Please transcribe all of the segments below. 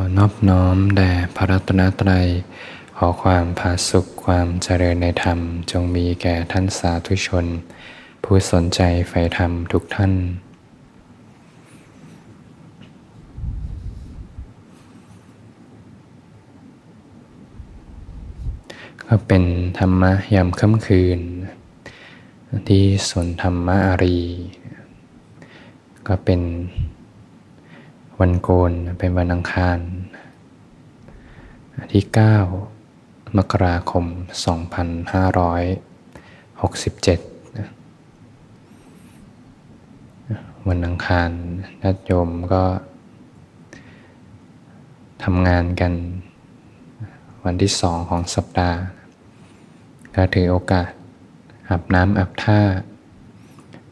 อนอบน้อมแด่พระรัตนตรัย ขอความผาสุขความเจริญในธรรม จงมีแก่ท่านสาธุชน ผู้สนใจใฝ่ธรรมทุกท่าน ก็เป็นธรรมะยามค่ำคืน ที่สนธรรมะอารี ก็เป็น วันโกนเป็นวันอังคารที่ 9 มกราคม 2567 วันอังคารญาติโยมก็ทำงานกันวันที่สองของสัปดาห์ ก็ถือโอกาสอาบน้ำอาบท่า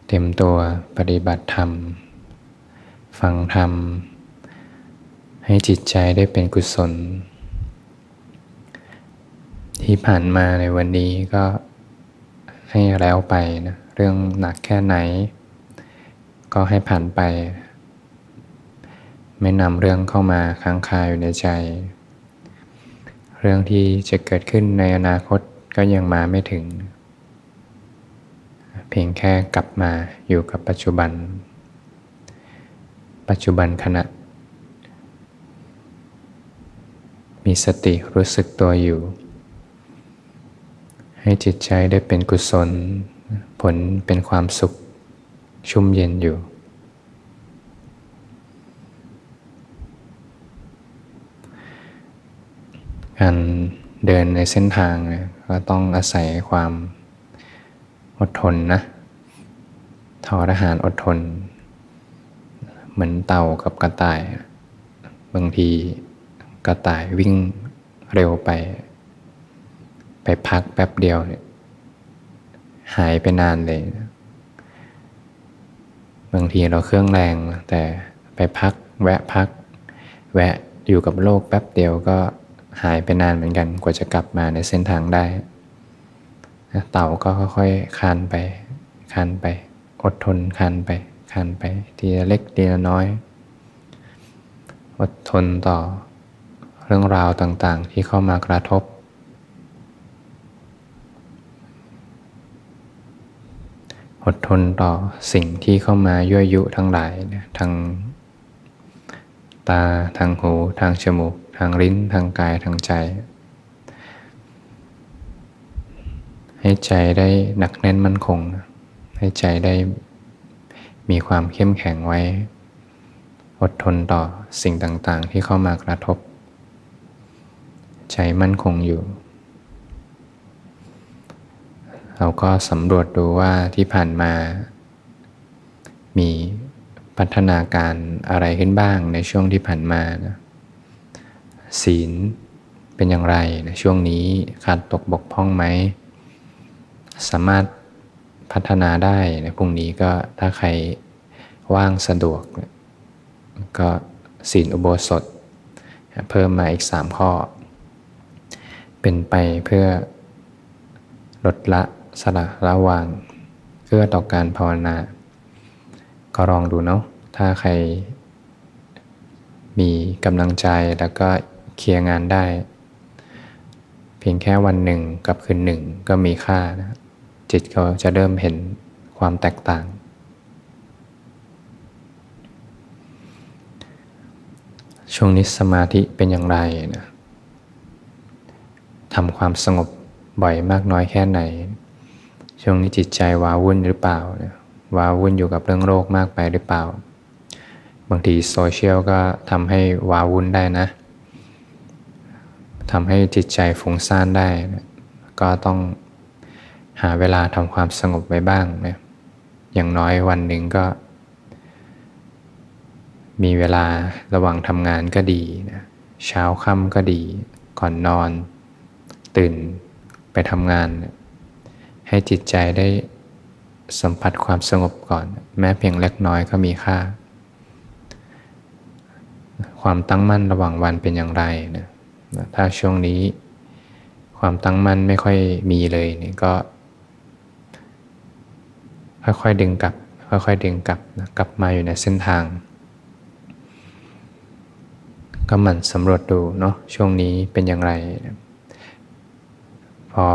เต็มตัวปฏิบัติธรรม ฟังธรรม ให้จิตใจได้เป็นกุศล ที่ผ่านมาในวันนี้ก็ให้แล้วไปนะเรื่องหนักแค่ไหน ก็ให้ผ่านไป ไม่นำเรื่องเข้ามาค้างคาอยู่ในใจ เรื่องที่จะเกิดขึ้นในอนาคตก็ยังมาไม่ถึง เพียงแค่กลับมาอยู่กับปัจจุบัน ปัจจุบันขณะ มีสติรู้สึกตัวอยู่ ให้จิตใจได้เป็นกุศล ผลเป็นความสุขชุ่มเย็นอยู่ การเดินในเส้นทางก็ต้องอาศัยความอดทนนะทอทหารอดทน เหมือนเต่ากับกระต่าย บางที กระต่ายวิ่งเร็วไป ไปพักแป๊บเดียวเนี่ยหายไปนานเลย บางทีเราเครื่องแรง แต่ไปพักแวะพัก แวะอยู่กับโลกแป๊บเดียวก็หายไปนานเหมือนกัน กว่าจะกลับมาในเส้นทางได้ เต่าก็ค่อยๆคานไปคานไป อดทนคานไปคานไปทีละเล็กทีละน้อย อดทนต่อ เรื่องราวต่างๆ ที่เข้ามากระทบ อดทนต่อสิ่งที่เข้ามายั่วยุทั้งหลายทางตาทางหู ทางจมูก ทางลิ้น ทางกาย ทางใจ ให้ใจได้หนักแน่นมั่นคง ให้ใจได้มีความเข้มแข็งไว้ อดทนต่อสิ่งต่างๆ ที่เข้ามากระทบ ใจมั่นคงอยู่ เราก็สำรวจดูว่าที่ผ่านมา มีพัฒนาการอะไรขึ้นบ้างในช่วงที่ผ่านมานะศีลเป็นอย่างไรนะช่วงนี้ขาดตกบกพร่องไหม สามารถพัฒนาได้ในพรุ่งนี้ก็ถ้าใครว่างสะดวก ก็ศีลอุโบสถ เพิ่มมาอีกสามข้อ เป็นไปเพื่อลดละสละละวางเพื่อต่อการภาวนา ก็ลองดูเนาะถ้าใคร มีกำลังใจแล้วก็เคลียร์งานได้ เพียงแค่วันหนึ่งกับคืนหนึ่งก็มีค่านะจิตเขาจะเริ่มเห็นความแตกต่าง ช่วงนี้สมาธิเป็นอย่างไรนะ ทำความสงบบ่อยมากน้อยแค่ไหน ช่วงนี้จิตใจว้าวุ่นหรือเปล่าว้าวุ่นอยู่กับเรื่องโรคมากไปหรือเปล่า บางทีโซเชียลก็ทำให้ว้าวุ่นได้นะทำให้จิตใจฟุ้งซ่านได้นะก็ต้องหาเวลาทำความสงบไว้บ้างนะอย่างน้อยวันหนึ่งก็ มีเวลาระหว่างทำงานก็ดีนะเช้าค่ำก็ดี ก่อนนอน ตื่นไปทำงาน ให้จิตใจได้สัมผัสความสงบก่อน แม้เพียงเล็กน้อยก็มีค่า ความตั้งมั่นระหว่างวันเป็นอย่างไรนะถ้าช่วงนี้ความตั้งมั่นไม่ค่อยมีเลยนี่ก็ ค่อยๆดึงกลับ ค่อยๆดึงกลับนะกลับมาอยู่ในเส้นทางกก็หมั่นสำรวจดูเนาะช่วงนี้เป็นอย่างไร พอ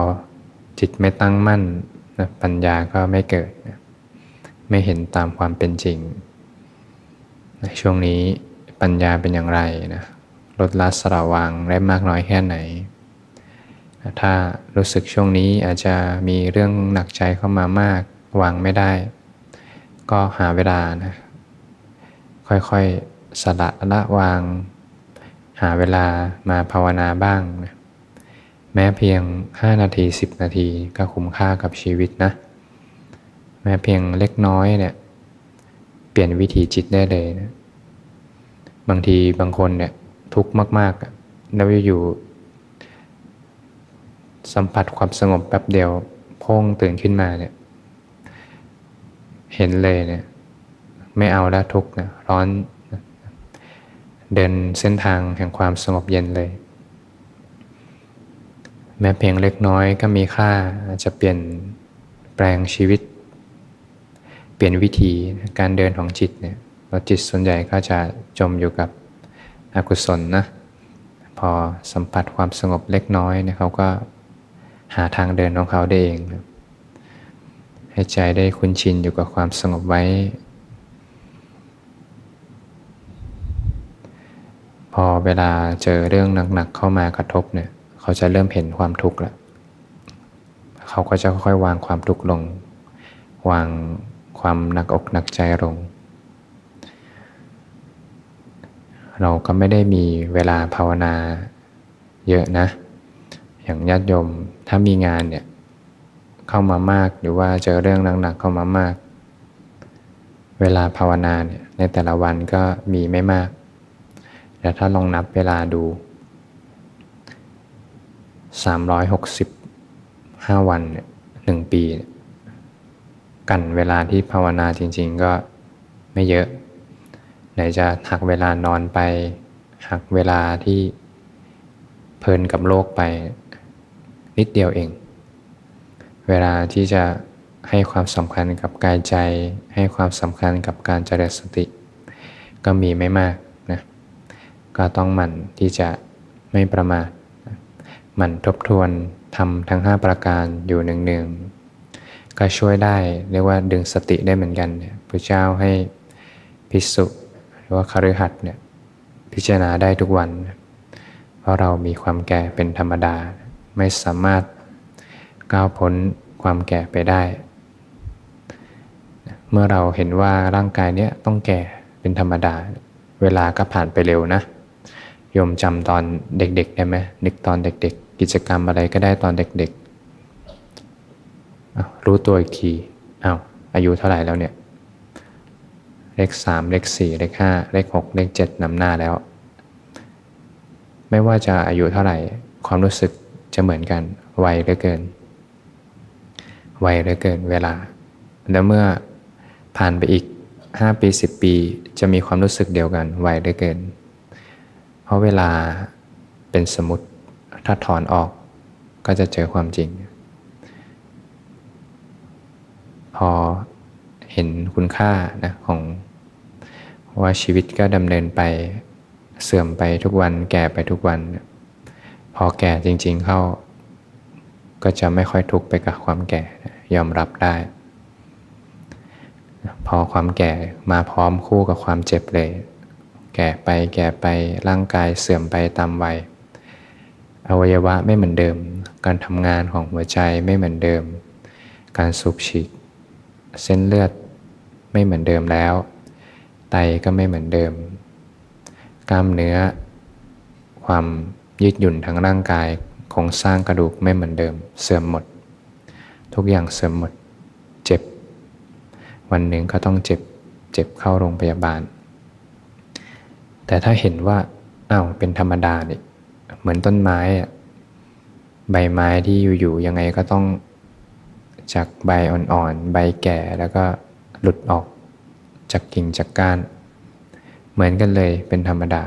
จิตไม่ตั้งมั่นนะปัญญาก็ไม่เกิดนะไม่เห็นตามความเป็นจริงนะช่วงนี้ปัญญาเป็นอย่างไรนะลดละสละวางได้มากน้อยแค่ไหนถ้ารู้สึกช่วงนี้อาจจะมีเรื่องหนักใจเข้ามามากวางไม่ได้ ก็หาเวลานะค่อยๆสละละวาง หาเวลามาภาวนาบ้างนะ แม้เพียง 5 นาที 10 นาทีก็คุ้มค่ากับชีวิตนะ แม้เพียงเล็กน้อยเนี่ย เปลี่ยนวิถีจิตได้เลยนะบางทีบางคนเนี่ยทุกข์มากๆแล้วอยู่ สัมผัสความสงบแป๊บเดียวพ่งตื่นขึ้นมาเนี่ย เห็นเลยเนี่ย ไม่เอาแล้วทุกข์นะร้อนเดินเส้นทางแห่งความสงบเย็นเลย แม้เพียงเล็กน้อยก็มีค่าจะเปลี่ยนแปลงชีวิต เปลี่ยนวิธีการเดินของจิตเนี่ยเราจิตส่วนใหญ่ก็จะจมอยู่กับอกุศลนะพอสัมผัสความสงบเล็กน้อยเนี่ยเขาก็หาทางเดินของเขาได้เอง ให้ใจได้คุ้นชินอยู่กับความสงบไว้ พอเวลาเจอเรื่องหนักๆเข้ามากระทบเนี่ย เขาจะเริ่มเห็นความทุกข์แล้วเขาก็จะค่อยๆวางความทุกข์ลง วางความหนักอกหนักใจลง เราก็ไม่ได้มีเวลาภาวนาเยอะนะ อย่างญาติโยมถ้ามีงานเนี่ยเข้ามามากหรือว่าเจอเรื่องหนักๆเข้ามามาก เวลาภาวนาเนี่ยในแต่ละวันก็มีไม่มากแต่ถ้าลองนับเวลาดู 365 วันเนี่ยหนึ่งปี กันเวลาที่ภาวนาจริง ๆ ก็ไม่เยอะ ไหนจะหักเวลานอนไป หักเวลาที่เพลินกับโลกไปนิดเดียวเอง เวลาที่จะให้ความสำคัญกับกายใจ ให้ความสำคัญกับการเจริญสติ ก็มีไม่มากนะ ก็ต้องหมั่นที่จะไม่ประมาท มันทบทวนทำทั้ง 5 ประการอยู่หนึ่งๆก็ช่วยได้เรียกว่าดึงสติได้เหมือนกันพระเจ้าให้พิสุหรือว่าคฤหัสถ์เนี่ยพิจารณาได้ทุกวัน เพราะเรามีความแก่เป็นธรรมดา ไม่สามารถก้าวพ้นความแก่ไปได้ เมื่อเราเห็นว่าร่างกายเนี้ยต้องแก่เป็นธรรมดา เวลาก็ผ่านไปเร็วนะโยมจำตอนเด็กๆได้ไหมนึกตอนเด็กๆ กิจกรรมอะไรก็ได้ตอนเด็กๆ รู้ตัวอีกทีอา้าวอายุเท่าไหร่แล้วเนี่ย เลขสามเลขสี่เลขห้าเลขหกเลขเจ็ดนำหน้าแล้ว ไม่ว่าจะอายุเท่าไหร่ ความรู้สึกจะเหมือนกัน ไวเหลือเกิน ไวเหลือเกินเวลา แล้วเมื่อผ่านไปอีก5ปี10ปี จะมีความรู้สึกเดียวกัน ไวเหลือเกิน เพราะเวลาเป็นสมุด ถ้าถอนออกก็จะเจอความจริง พอเห็นคุณค่านะของว่าชีวิตก็ดำเนินไปเสื่อมไปทุกวัน แก่ไปทุกวัน พอแก่จริง ๆเข้า ก็จะไม่ค่อยทุกข์ไปกับความแก่ยอมรับได้ พอความแก่มาพร้อมคู่กับความเจ็บเลย แก่ไปแก่ไปร่างกายเสื่อมไปตามวัย อวัยวะไม่เหมือนเดิม การทำงานของหัวใจไม่เหมือนเดิม การสูบฉีดเส้นเลือดไม่เหมือนเดิมแล้ว ไตก็ไม่เหมือนเดิม กล้ามเนื้อ ความยืดหยุ่นทางร่างกายโครงสร้างกระดูกไม่เหมือนเดิม เสื่อมหมด ทุกอย่างเสื่อมหมด เจ็บ วันหนึ่งก็ต้องเจ็บ เจ็บเข้าโรงพยาบาล แต่ถ้าเห็นว่าอ้าวเป็นธรรมดาเนี่ย เหมือนต้นไม้อะใบไม้ที่อยู่ๆยังไงก็ต้องจากใบอ่อนๆ ใบแก่แล้วก็หลุดออกจากกิ่งจากก้าน เหมือนกันเลยเป็นธรรมดา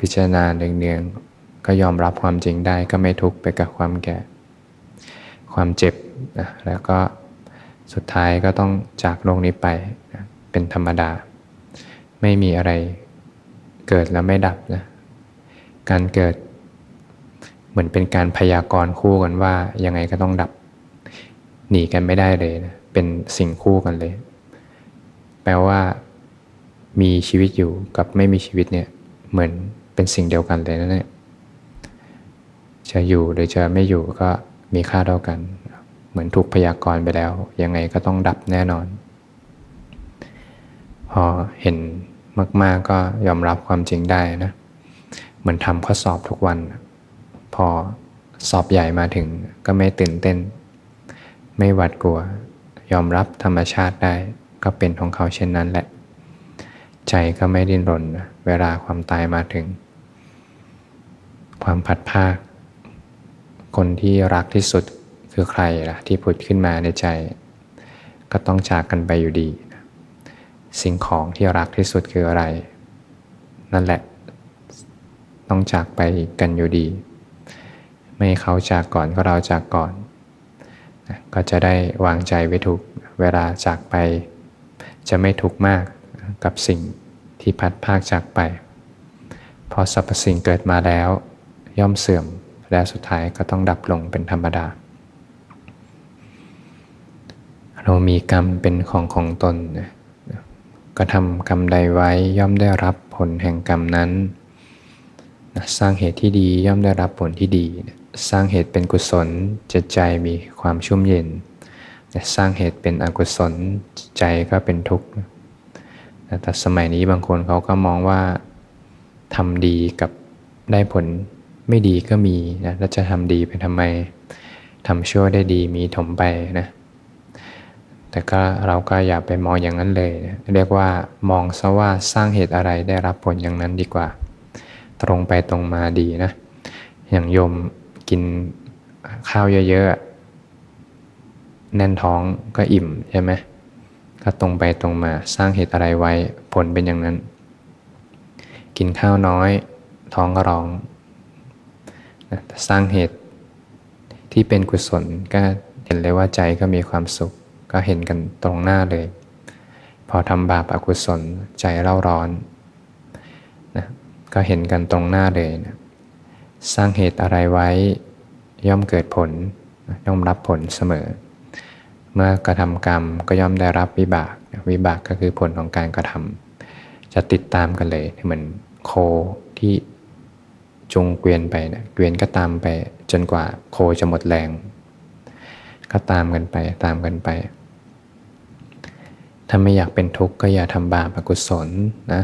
พิจารณาเนืองๆ ก็ยอมรับความจริงได้ก็ไม่ทุกข์ไปกับความแก่ ความเจ็บนะแล้วก็สุดท้ายก็ต้องจากโลกนี้ไปนะเป็นธรรมดา ไม่มีอะไรเกิดแล้วไม่ดับนะ การเกิด เหมือนเป็นการพยากรณ์คู่กันว่ายังไงก็ต้องดับ หนีกันไม่ได้เลยนะเป็นสิ่งคู่กันเลย แปลว่า มีชีวิตอยู่กับไม่มีชีวิตเนี่ย เหมือนเป็นสิ่งเดียวกันเลยนะเนี่ยจะอยู่หรือจะไม่อยู่ก็มีค่าเท่ากัน เหมือนถูกพยากรณ์ไปแล้ว ยังไงก็ต้องดับแน่นอน พอเห็นมาก ๆก็ยอมรับความจริงได้นะ เหมือนทำข้อสอบทุกวัน พอสอบใหญ่มาถึงก็ไม่ตื่นเต้น ไม่หวาดกลัว ยอมรับธรรมชาติได้ก็เป็นของเขาเช่นนั้นแหละ ใจก็ไม่ดิ้นรนเวลาความตายมาถึง ความผัดภาค คนที่รักที่สุดคือใครล่ะที่ผุดขึ้นมาในใจ ก็ต้องจากกันไปอยู่ดี สิ่งของที่รักที่สุดคืออะไร นั่นแหละ ต้องจากไปกันอยู่ดี ไม่เขาจากก่อนก็เราจากก่อนก็จะได้วางใจไว้ถูกเวลาจากไป จะไม่ทุกข์มากกับสิ่งที่พัดภาคจากไปพอสรรพสิ่งเกิดมาแล้ว ย่อมเสื่อมและสุดท้ายก็ต้องดับลงเป็นธรรมดา เรามีกรรมเป็นของของตน ก็ทำกรรมใดไว้ย่อมได้รับผลแห่งกรรมนั้น สร้างเหตุที่ดีย่อมได้รับผลที่ดีสร้างเหตุเป็นกุศลจิตใจมีความชุ่มเย็นสร้างเหตุเป็นอกุศลใจก็เป็นทุกข์แต่สมัยนี้บางคนเขาก็มองว่าทำดีกับได้ผลไม่ดีก็มีนะแล้วจะทำดีไปทำไมทำชั่วได้ดีมีถมไปนะแต่ก็เราก็อย่าไปมองอย่างนั้นเลยนะเรียกว่ามองซะว่าสร้างเหตุอะไรได้รับผลอย่างนั้นดีกว่า ตรงไปตรงมาดีนะ อย่างโยมกินข้าวเยอะๆ แน่นท้องก็อิ่มใช่ไหมก็ตรงไปตรงมาสร้างเหตุอะไรไว้ผลเป็นอย่างนั้น กินข้าวน้อย ท้องก็ร้องสร้างเหตุที่เป็นกุศลก็เห็นเลยว่าใจก็มีความสุข ก็เห็นกันตรงหน้าเลย พอทำบาปอกุศลใจเล่าร้อน ก็เห็นกันตรงหน้าเลยนะสร้างเหตุอะไรไว้ ย่อมเกิดผล ย่อมรับผลเสมอ เมื่อกระทำกรรมก็ย่อมได้รับวิบาก วิบากก็คือผลของการกระทำจะติดตามกันเลยเหมือนโคที่จงเกวียนไปนะเกวียนก็ตามไปจนกว่าโคจะหมดแรง ก็ตามกันไปตามกันไป ถ้าไม่อยากเป็นทุกข์ก็อย่าทำบาปอกุศลนะ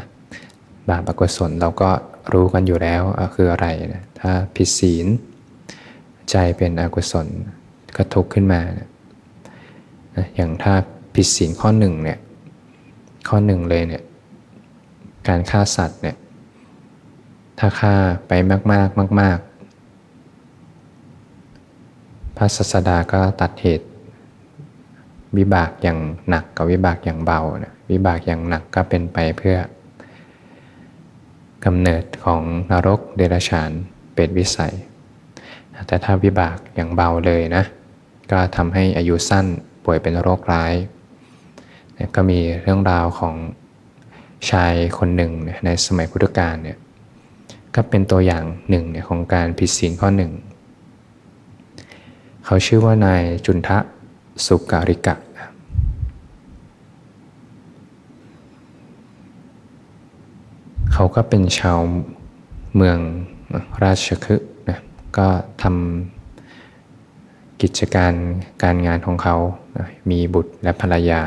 บาปอกุศลเราก็รู้กันอยู่แล้วคืออะไรนะถ้าผิดศีล ใจเป็นอกุศลก็ทุกข์ขึ้นมานะอย่างถ้าผิดศีลข้อหนึ่งเนี่ยข้อหนึ่งเลยเนี่ยการฆ่าสัตว์เนี่ยถ้าฆ่าไปมากๆมากๆพระศาสดาก็ตัดเหตุ วิบากอย่างหนักกับวิบากอย่างเบานะวิบากอย่างหนักก็เป็นไปเพื่อ กำเนิดของนรกเดรัจฉานเป็นวิสัย แต่ถ้าวิบากอย่างเบาเลยนะ ก็ทำให้อายุสั้นป่วยเป็นโรคร้าย ก็มีเรื่องราวของชายคนหนึ่งในสมัยพุทธกาลเนี่ยก็เป็นตัวอย่างหนึ่งของการผิดศีลข้อหนึ่ง เขาชื่อว่านายจุนทะสุการิกะ เขาก็เป็นชาวเมืองราชคฤห์นะก็ทำกิจการการงานของเขามีบุตรและภรรยา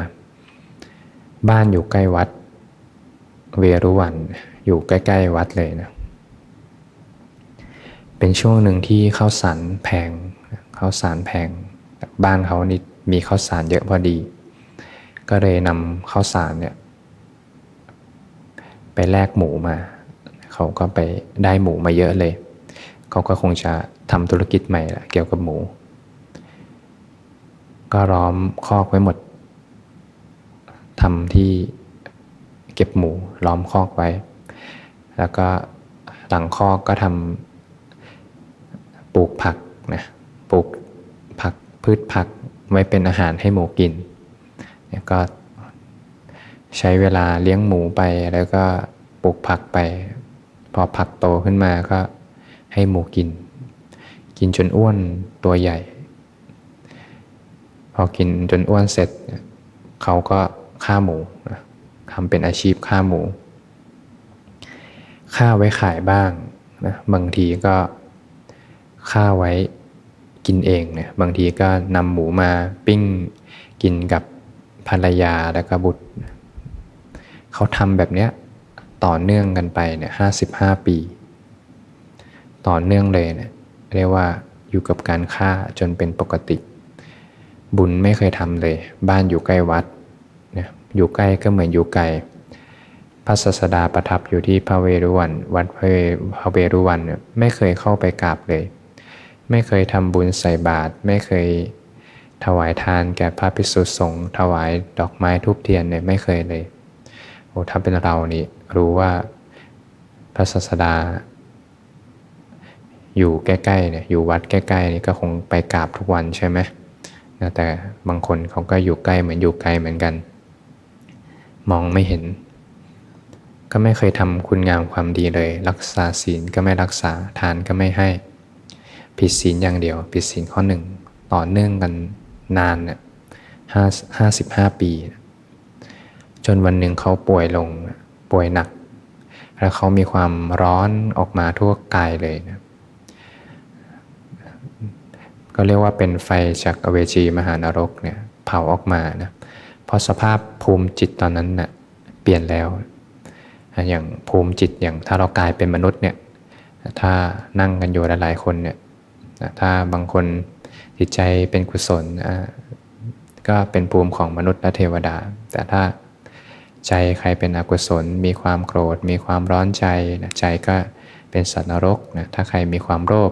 บ้านอยู่ใกล้วัดเวรุวัน อยู่ใกล้ ๆ วัดเลยนะเป็นช่วงหนึ่งที่ข้าวสารแพงข้าวสารแพงบ้านเขานี่มีข้าวสารเยอะพอดี ก็เลยนำข้าวสารเนี่ย ไปแลกหมูมา เขาก็ไปได้หมูมาเยอะเลย เขาก็คงจะทำธุรกิจใหม่ละเกี่ยวกับหมู ก็ล้อมคอกไว้หมดทำที่เก็บหมูล้อมคอกไว้ แล้วก็หลังคอกก็ทำปลูกผักนะปลูกผักพืชผักไว้เป็นอาหารให้หมูกินก็ ใช้เวลาเลี้ยงหมูไป แล้วก็ปลูกผักไป พอผักโตขึ้นมาก็ให้หมูกิน กินจนอ้วนตัวใหญ่ พอกินจนอ้วนเสร็จ เขาก็ฆ่าหมูทำเป็นอาชีพฆ่าหมูฆ่าไว้ขายบ้างนะบางทีก็ฆ่าไว้กินเองเนี่ยบางทีก็นำหมูมาปิ้งกินกับภรรยาและก็บุตร เขาทำแบบเนี้ยต่อเนื่องกันไปเนี่ยห้าสิบห้าปี ต่อเนื่องเลยเนี่ยเรียกว่าอยู่กับการฆ่าจนเป็นปกติ บุญไม่เคยทำเลย บ้านอยู่ใกล้วัดเนี่ยอยู่ใกล้ก็เหมือนอยู่ไกลพระศาสดาประทับอยู่ที่พระเวรุวัน วัดพระเวรุวันเนี่ยไม่เคยเข้าไปกราบเลย ไม่เคยทำบุญใส่บาตรไม่เคยถวายทานแก่พระภิกษุสงฆ์ถวายดอกไม้ทุบเทียนเนี่ยไม่เคยเลย โอ้ถ้าเป็นเรานี่รู้ว่าพระศาสดา อยู่ใกล้ๆเนี่ยอยู่วัดใกล้ๆนี่ก็คงไปกราบทุกวันใช่ไหมแต่บางคนเขาก็อยู่ใกล้เหมือนอยู่ไกลเหมือนกัน มองไม่เห็น ก็ไม่เคยทำคุณงามความดีเลย รักษาศีลก็ไม่รักษาทานก็ไม่ให้ ผิดศีลอย่างเดียว ผิดศีลข้อหนึ่งต่อเนื่องกันนานเนี่ยห้าห้าสิบห้าปี จนวันหนึ่งเขาป่วยลงป่วยหนัก แล้วเขามีความร้อนออกมาทั่วกายเลยนะก็เรียกว่าเป็นไฟจากอเวจีมหานรกเนี่ยเผาออกมานะเพราะสภาพภูมิจิตตอนนั้นนะ่ะเปลี่ยนแล้ว อย่างภูมิจิตอย่างถ้าเรากลายเป็นมนุษย์เนี่ยถ้านั่งกันอยู่หลายๆคนเนี่ยถ้าบางคนจิตใจเป็นกุศลก็เป็นภูมิของมนุษย์และเทวดา แต่ถ้า ใจใครเป็นอกุศล มีความโกรธ มีความร้อนใจใจก็เป็นสัตว์นรกนะถ้าใครมีความโลภ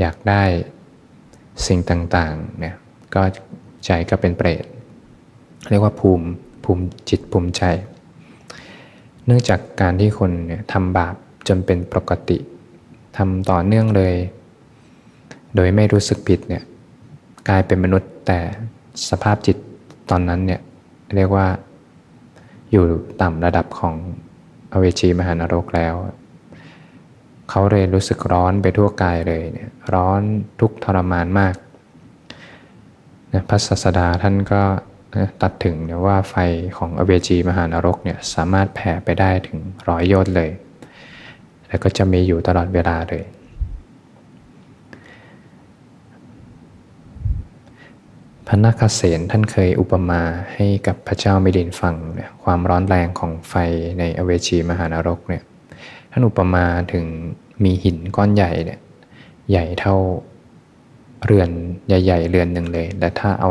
อยากได้สิ่งต่างๆเนี่ยก็ใจก็เป็นเปรต เรียกว่าภูมิภูมิจิตภูมิใจ เนื่องจากการที่คนเนี่ยทำบาปจนเป็นปกติทำต่อเนื่องเลย โดยไม่รู้สึกผิดเนี่ยกลายเป็นมนุษย์แต่สภาพจิตตอนนั้นเนี่ยเรียกว่า อยู่ต่ำระดับของอเวจีมหานรกแล้ว เขาเลยรู้สึกร้อนไปทั่วกายเลยเนี่ยร้อนทุกทรมานมากพระศาสดาท่านก็ตัดถึงเนี่ยว่าไฟของอเวจีมหานรกเนี่ยสามารถแผ่ไปได้ถึงร้อยโยชน์เลย แล้วก็จะมีอยู่ตลอดเวลาเลย พระนาคเษนท่านเคยอุปมาให้กับพระเจ้ามิดินฟังเนี่ยความร้อนแรงของไฟในอเวจีมหานรกเนี่ยท่านอุปมาถึงมีหินก้อนใหญ่เนี่ยใหญ่เท่าเรือนใหญ่ๆเรือนหนึ่งเลยแต่ถ้าเอา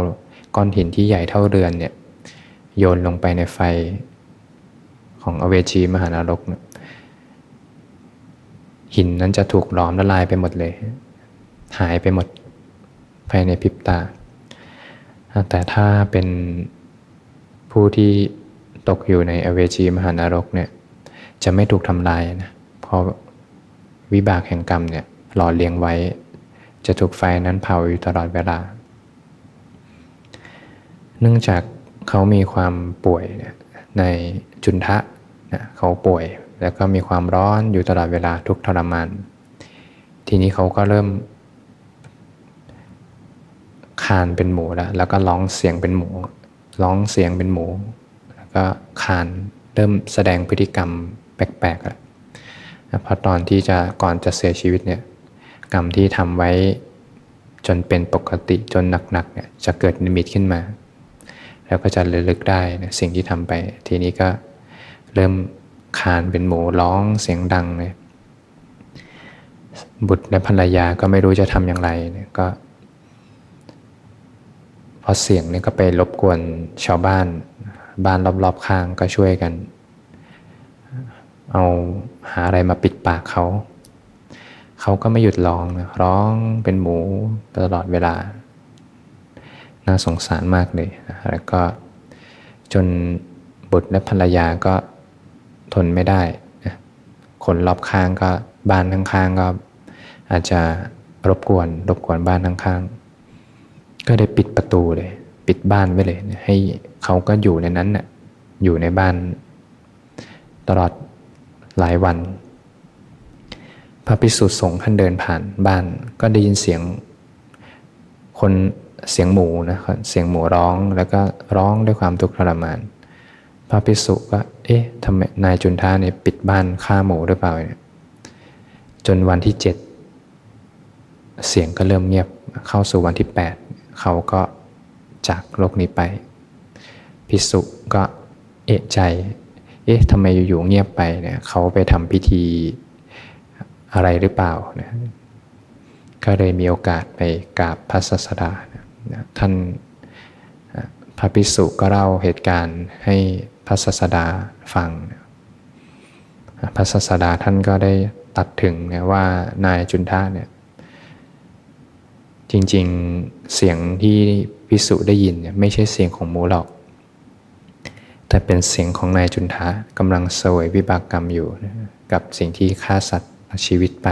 ก้อนหินที่ใหญ่เท่าเรือนเนี่ยโยนลงไปในไฟของอเวจีมหานรกเนี่ยหินนั้นจะถูกล้อมละลายไปหมดเลย หายไปหมดภายในพริบตา แต่ถ้าเป็นผู้ที่ตกอยู่ในอเวจีมหานรกเนี่ยจะไม่ถูกทำลายนะเพราะวิบากแห่งกรรมเนี่ยหล่อเลี้ยงไว้ จะถูกไฟนั้นเผาอยู่ตลอดเวลา เนื่องจากเขามีความป่วยในจุนทะนะเขาป่วย แล้วก็มีความร้อนอยู่ตลอดเวลาทุกทรมาน ทีนี้เขาก็เริ่ม คานเป็นหมูแล้วแล้วก็ร้องเสียงเป็นหมู ร้องเสียงเป็นหมู แล้วก็คานเริ่มแสดงพฤติกรรมแปลกๆแล้วพอตอนที่จะก่อนจะเสียชีวิตเนี่ยกรรมที่ทำไว้จนเป็นปกติจนหนักๆเนี่ยจะเกิดนิมิตขึ้นมา แล้วก็จะระลึกได้นะสิ่งที่ทำไป ทีนี้ก็เริ่มคานเป็นหมูร้องเสียงดังเลยบุตรและภรรยาก็ไม่รู้จะทำอย่างไรก็ เนี่ยก็พอเสียงนี่ก็ไปรบกวนชาวบ้าน บ้านรอบๆข้างก็ช่วยกัน เอาหาอะไรมาปิดปากเขา เขาก็ไม่หยุดร้องนะร้องเป็นหมูตลอดเวลา น่าสงสารมากเลย แล้วก็จนบุตรและภรรยาก็ทนไม่ได้ คนรอบข้างก็บ้านข้างๆก็อาจจะรบกวนรบกวนบ้านข้างๆ ก็ได้ปิดประตูเลย ปิดบ้านไว้เลย ให้เขาก็อยู่ในนั้นน่ะอยู่ในบ้าน ตลอดหลายวัน พระภิกษุสงฆ์ท่านเดินผ่านบ้าน ก็ได้ยินเสียงคนเสียงหมูนะครับเสียงหมูร้องแล้วก็ร้องด้วยความทุกข์ทรมาน พระภิกษุก็เอ๊ะทำไมนายจุนท่าเนี่ยปิดบ้านฆ่าหมูหรือเปล่าเนี่ยจนวันที่เจ็ดเสียงก็เริ่มเงียบเข้าสู่วันที่แปด เขาก็จากโลกนี้ไปภิกษุก็เอะใจ เอ๊ะทำไมอยู่ๆเงียบไปเนี่ยเขาไปทำพิธีอะไรหรือเปล่านะก็เลยมีโอกาสไปกราบพระศาสดานะท่านพระภิกษุก็เล่าเหตุการณ์ให้พระศาสดาฟังนะพระศาสดาท่านก็ได้ตัดถึงนะว่านายจุนทะเนี่ย จริงๆเสียงที่ภิกษุได้ยินเนี่ยไม่ใช่เสียงของหมูหรอก แต่เป็นเสียงของนายจุนทะกำลังเสวยวิบากกรรมอยู่นะกับสิ่งที่ฆ่าสัตว์ชีวิตไป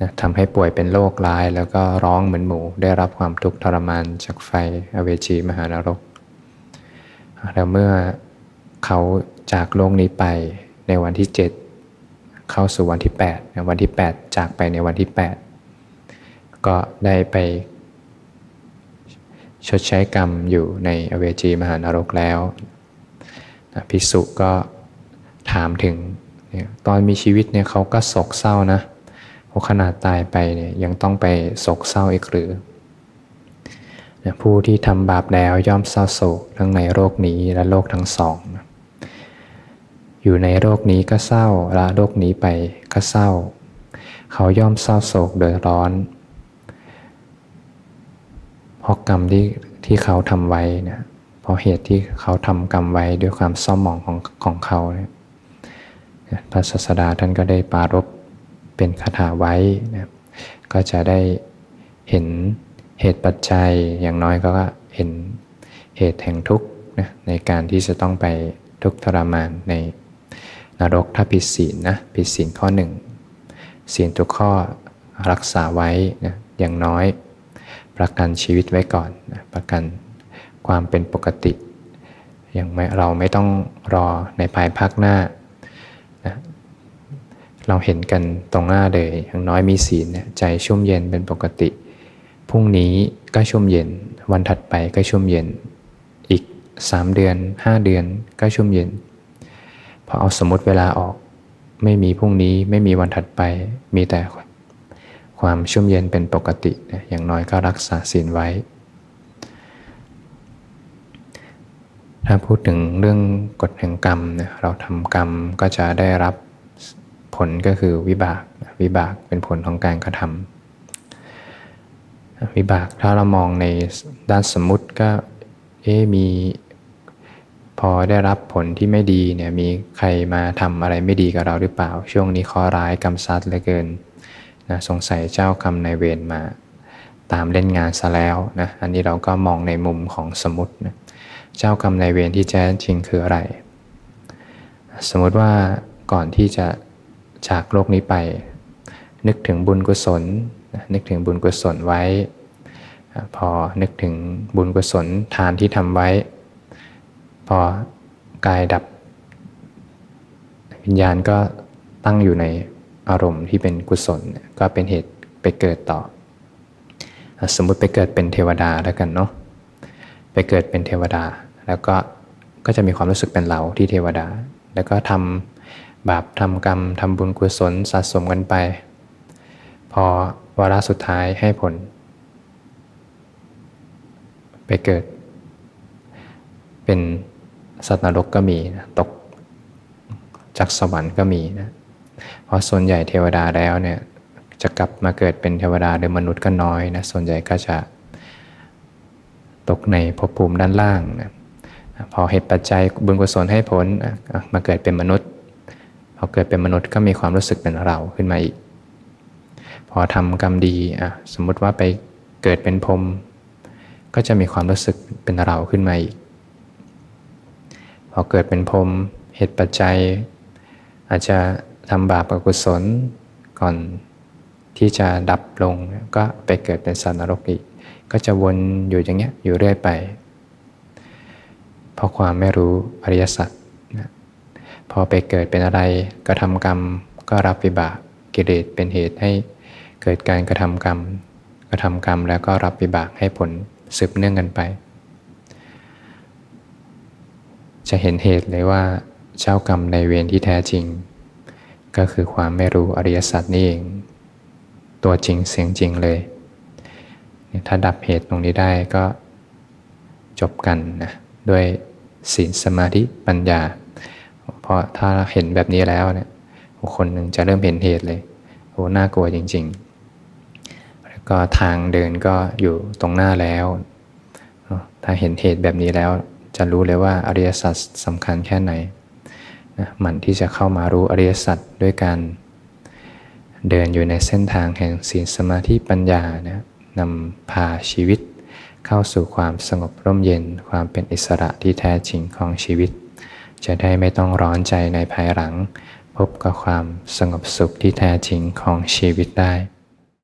นะทำให้ป่วยเป็นโรคร้ายแล้วก็ร้องเหมือนหมู ได้รับความทุกข์ทรมานจากไฟอเวจีมหานรก แล้วเมื่อเขาจากโลกนี้ไปในวันที่ 7 เข้าสู่วันที่8ในวันที่ 8 จากไปในวันที่ 8 ก็ได้ไปชดใช้กรรมอยู่ในอเวจีมหานรกแล้วภิกษุก็ถามถึงตอนมีชีวิตเนี่ยเขาก็โศกเศร้านะพอขนาดตายไปเนี่ยยังต้องไปโศกเศร้าอีกหรือ ผู้ที่ทำบาปแล้วย่อมเศร้าโศกทั้งในโลกนี้และโลกทั้งสอง อยู่ในโลกนี้ก็เศร้าละโลกนี้ไปก็เศร้า เขาย่อมเศร้าโศกเดือดร้อน เพราะกรรมที่ที่เขาทำไว้เนะเพราะเหตุที่เขาทำกรรมไว้ด้วยความเศร้าหมองของของเขาเนี่ยพระศาสดาท่านก็ได้ปารบเป็นคาถาไว้นะก็จะได้เห็นเหตุปัจจัยอย่างน้อยก็เห็นเหตุแห่งทุกข์นะในการที่จะต้องไปทุกข์ทรมานในนรกถ้าผิดศีลนะผิดศีลข้อหนึ่งศีลทุกข้อรักษาไว้นะอย่างน้อย ประกันชีวิตไว้ก่อนนะประกันความเป็นปกติ อย่างไม่เราไม่ต้องรอในภายภาคหน้าเราเห็นกันตรงหน้าเลยอย่างน้อยมีศีลใจชุ่มเย็นเป็นปกติพรุ่งนี้ก็ชุ่มเย็น วันถัดไปก็ชุ่มเย็น อีกสามเดือนห้าเดือนก็ชุ่มเย็นพอเอาสมมติเวลาออก ไม่มีพรุ่งนี้ไม่มีวันถัดไป มีแต่ ความชุ่มเย็นเป็นปกติอย่างน้อยก็รักษาศีลไว้ ถ้าพูดถึงเรื่องกฎแห่งกรรมเนี่ยเราทำกรรมก็จะได้รับผลก็คือวิบากวิบากเป็นผลของการกระทำวิบากถ้าเรามองในด้านสมมติก็เอ๊มีพอได้รับผลที่ไม่ดีเนี่ยมีใครมาทำอะไรไม่ดีกับเราหรือเปล่า ช่วงนี้ข้อร้ายกรรมซัดเหลือเกิน นะสงสัยเจ้ากรรมนายเวรมา ตามเล่นงานซะแล้วนะอันนี้เราก็มองในมุมของสมมตินะเจ้ากรรมนายเวรที่แท้จริงคืออะไร สมมติว่าก่อนที่จะจากโลกนี้ไป นึกถึงบุญกุศล นึกถึงบุญกุศลไว้ พอนึกถึงบุญกุศลทานที่ทำไว้ พอกายดับวิญญาณก็ตั้งอยู่ใน อารมณ์ที่เป็นกุศลก็เป็นเหตุไปเกิดต่อ สมมุติไปเกิดเป็นเทวดาแล้วกันเนาะไปเกิดเป็นเทวดา แล้วก็ก็จะมีความรู้สึกเป็นเราที่เทวดา แล้วก็ทำบาปทำกรรมทำบุญกุศลสะสมกันไป พอวาระสุดท้ายให้ผล ไปเกิด เป็นสัตว์นรกก็มีนะตกจากสวรรค์ก็มีนะ เพราะส่วนใหญ่เทวดาแล้วเนี่ยจะกลับมาเกิดเป็นเทวดาหรือมนุษย์ก็น้อยนะส่วนใหญ่ก็จะตกในภพภูมิด้านล่างนะพอเหตุปัจจัยบุญกุศลให้ผลมาเกิดเป็นมนุษย์พอเกิดเป็นมนุษย์ก็มีความรู้สึกเป็นเราขึ้นมาอีก พอทำกรรมดีอะสมมติว่าไปเกิดเป็นพรมก็จะมีความรู้สึกเป็นเราขึ้นมาอีก พอเกิดเป็นพรมเหตุปัจจัย อาจจะ ทำบาปอกุศลก่อนที่จะดับลงก็ไปเกิดเป็นสัตว์นรกอีก ก็จะวนอยู่อย่างเงี้ยอยู่เรื่อยไป เพราะความไม่รู้อริยสัจพอไปเกิดเป็นอะไรก็ทำกรรมก็รับวิบากกิเลสเป็นเหตุให้เกิดการกระทำกรรม กระทำกรรมแล้วก็รับวิบากให้ผลสืบเนื่องกันไป จะเห็นเหตุเลยว่าเจ้ากรรมในเวรที่แท้จริง ก็คือความไม่รู้อริยสัจนี่เอง ตัวจริงเสียงจริงเลย ถ้าดับเหตุตรงนี้ได้ก็จบกันนะด้วยศีลสมาธิปัญญา เพราะถ้าเห็นแบบนี้แล้วเนี่ยคนหนึ่งจะเริ่มเห็นเหตุเลยโอ้น่ากลัวจริง ๆ แล้วก็ทางเดินก็อยู่ตรงหน้าแล้ว ถ้าเห็นเหตุแบบนี้แล้วจะรู้เลยว่าอริยสัจสำคัญแค่ไหน นะมันที่จะเข้ามารู้อริยสัจด้วยการเดินอยู่ในเส้นทางแห่งศีลสมาธิปัญญานะนำพาชีวิต เข้าสู่ความสงบร่มเย็น ความเป็นอิสระที่แท้จริงของชีวิต จะได้ไม่ต้องร้อนใจในภายหลัง พบกับความสงบสุขที่แท้จริงของชีวิตได้